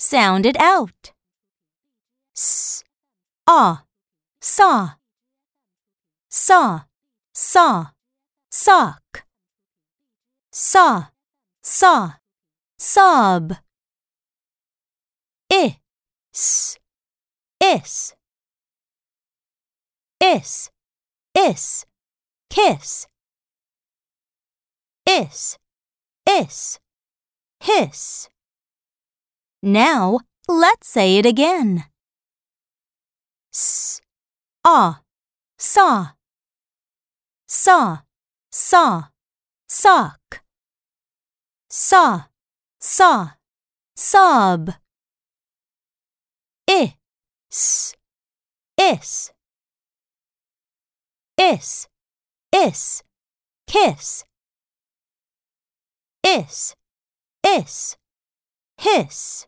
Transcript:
Sound it out. S, ah, saw, saw, saw, sock, saw, saw, sob. I, s, is, is, is, kiss, is, is, hiss. Now let's say it again. S, ah, saw, saw, saw, sock, saw, saw, sob. I, s, is, is, is, kiss, is, is, hiss.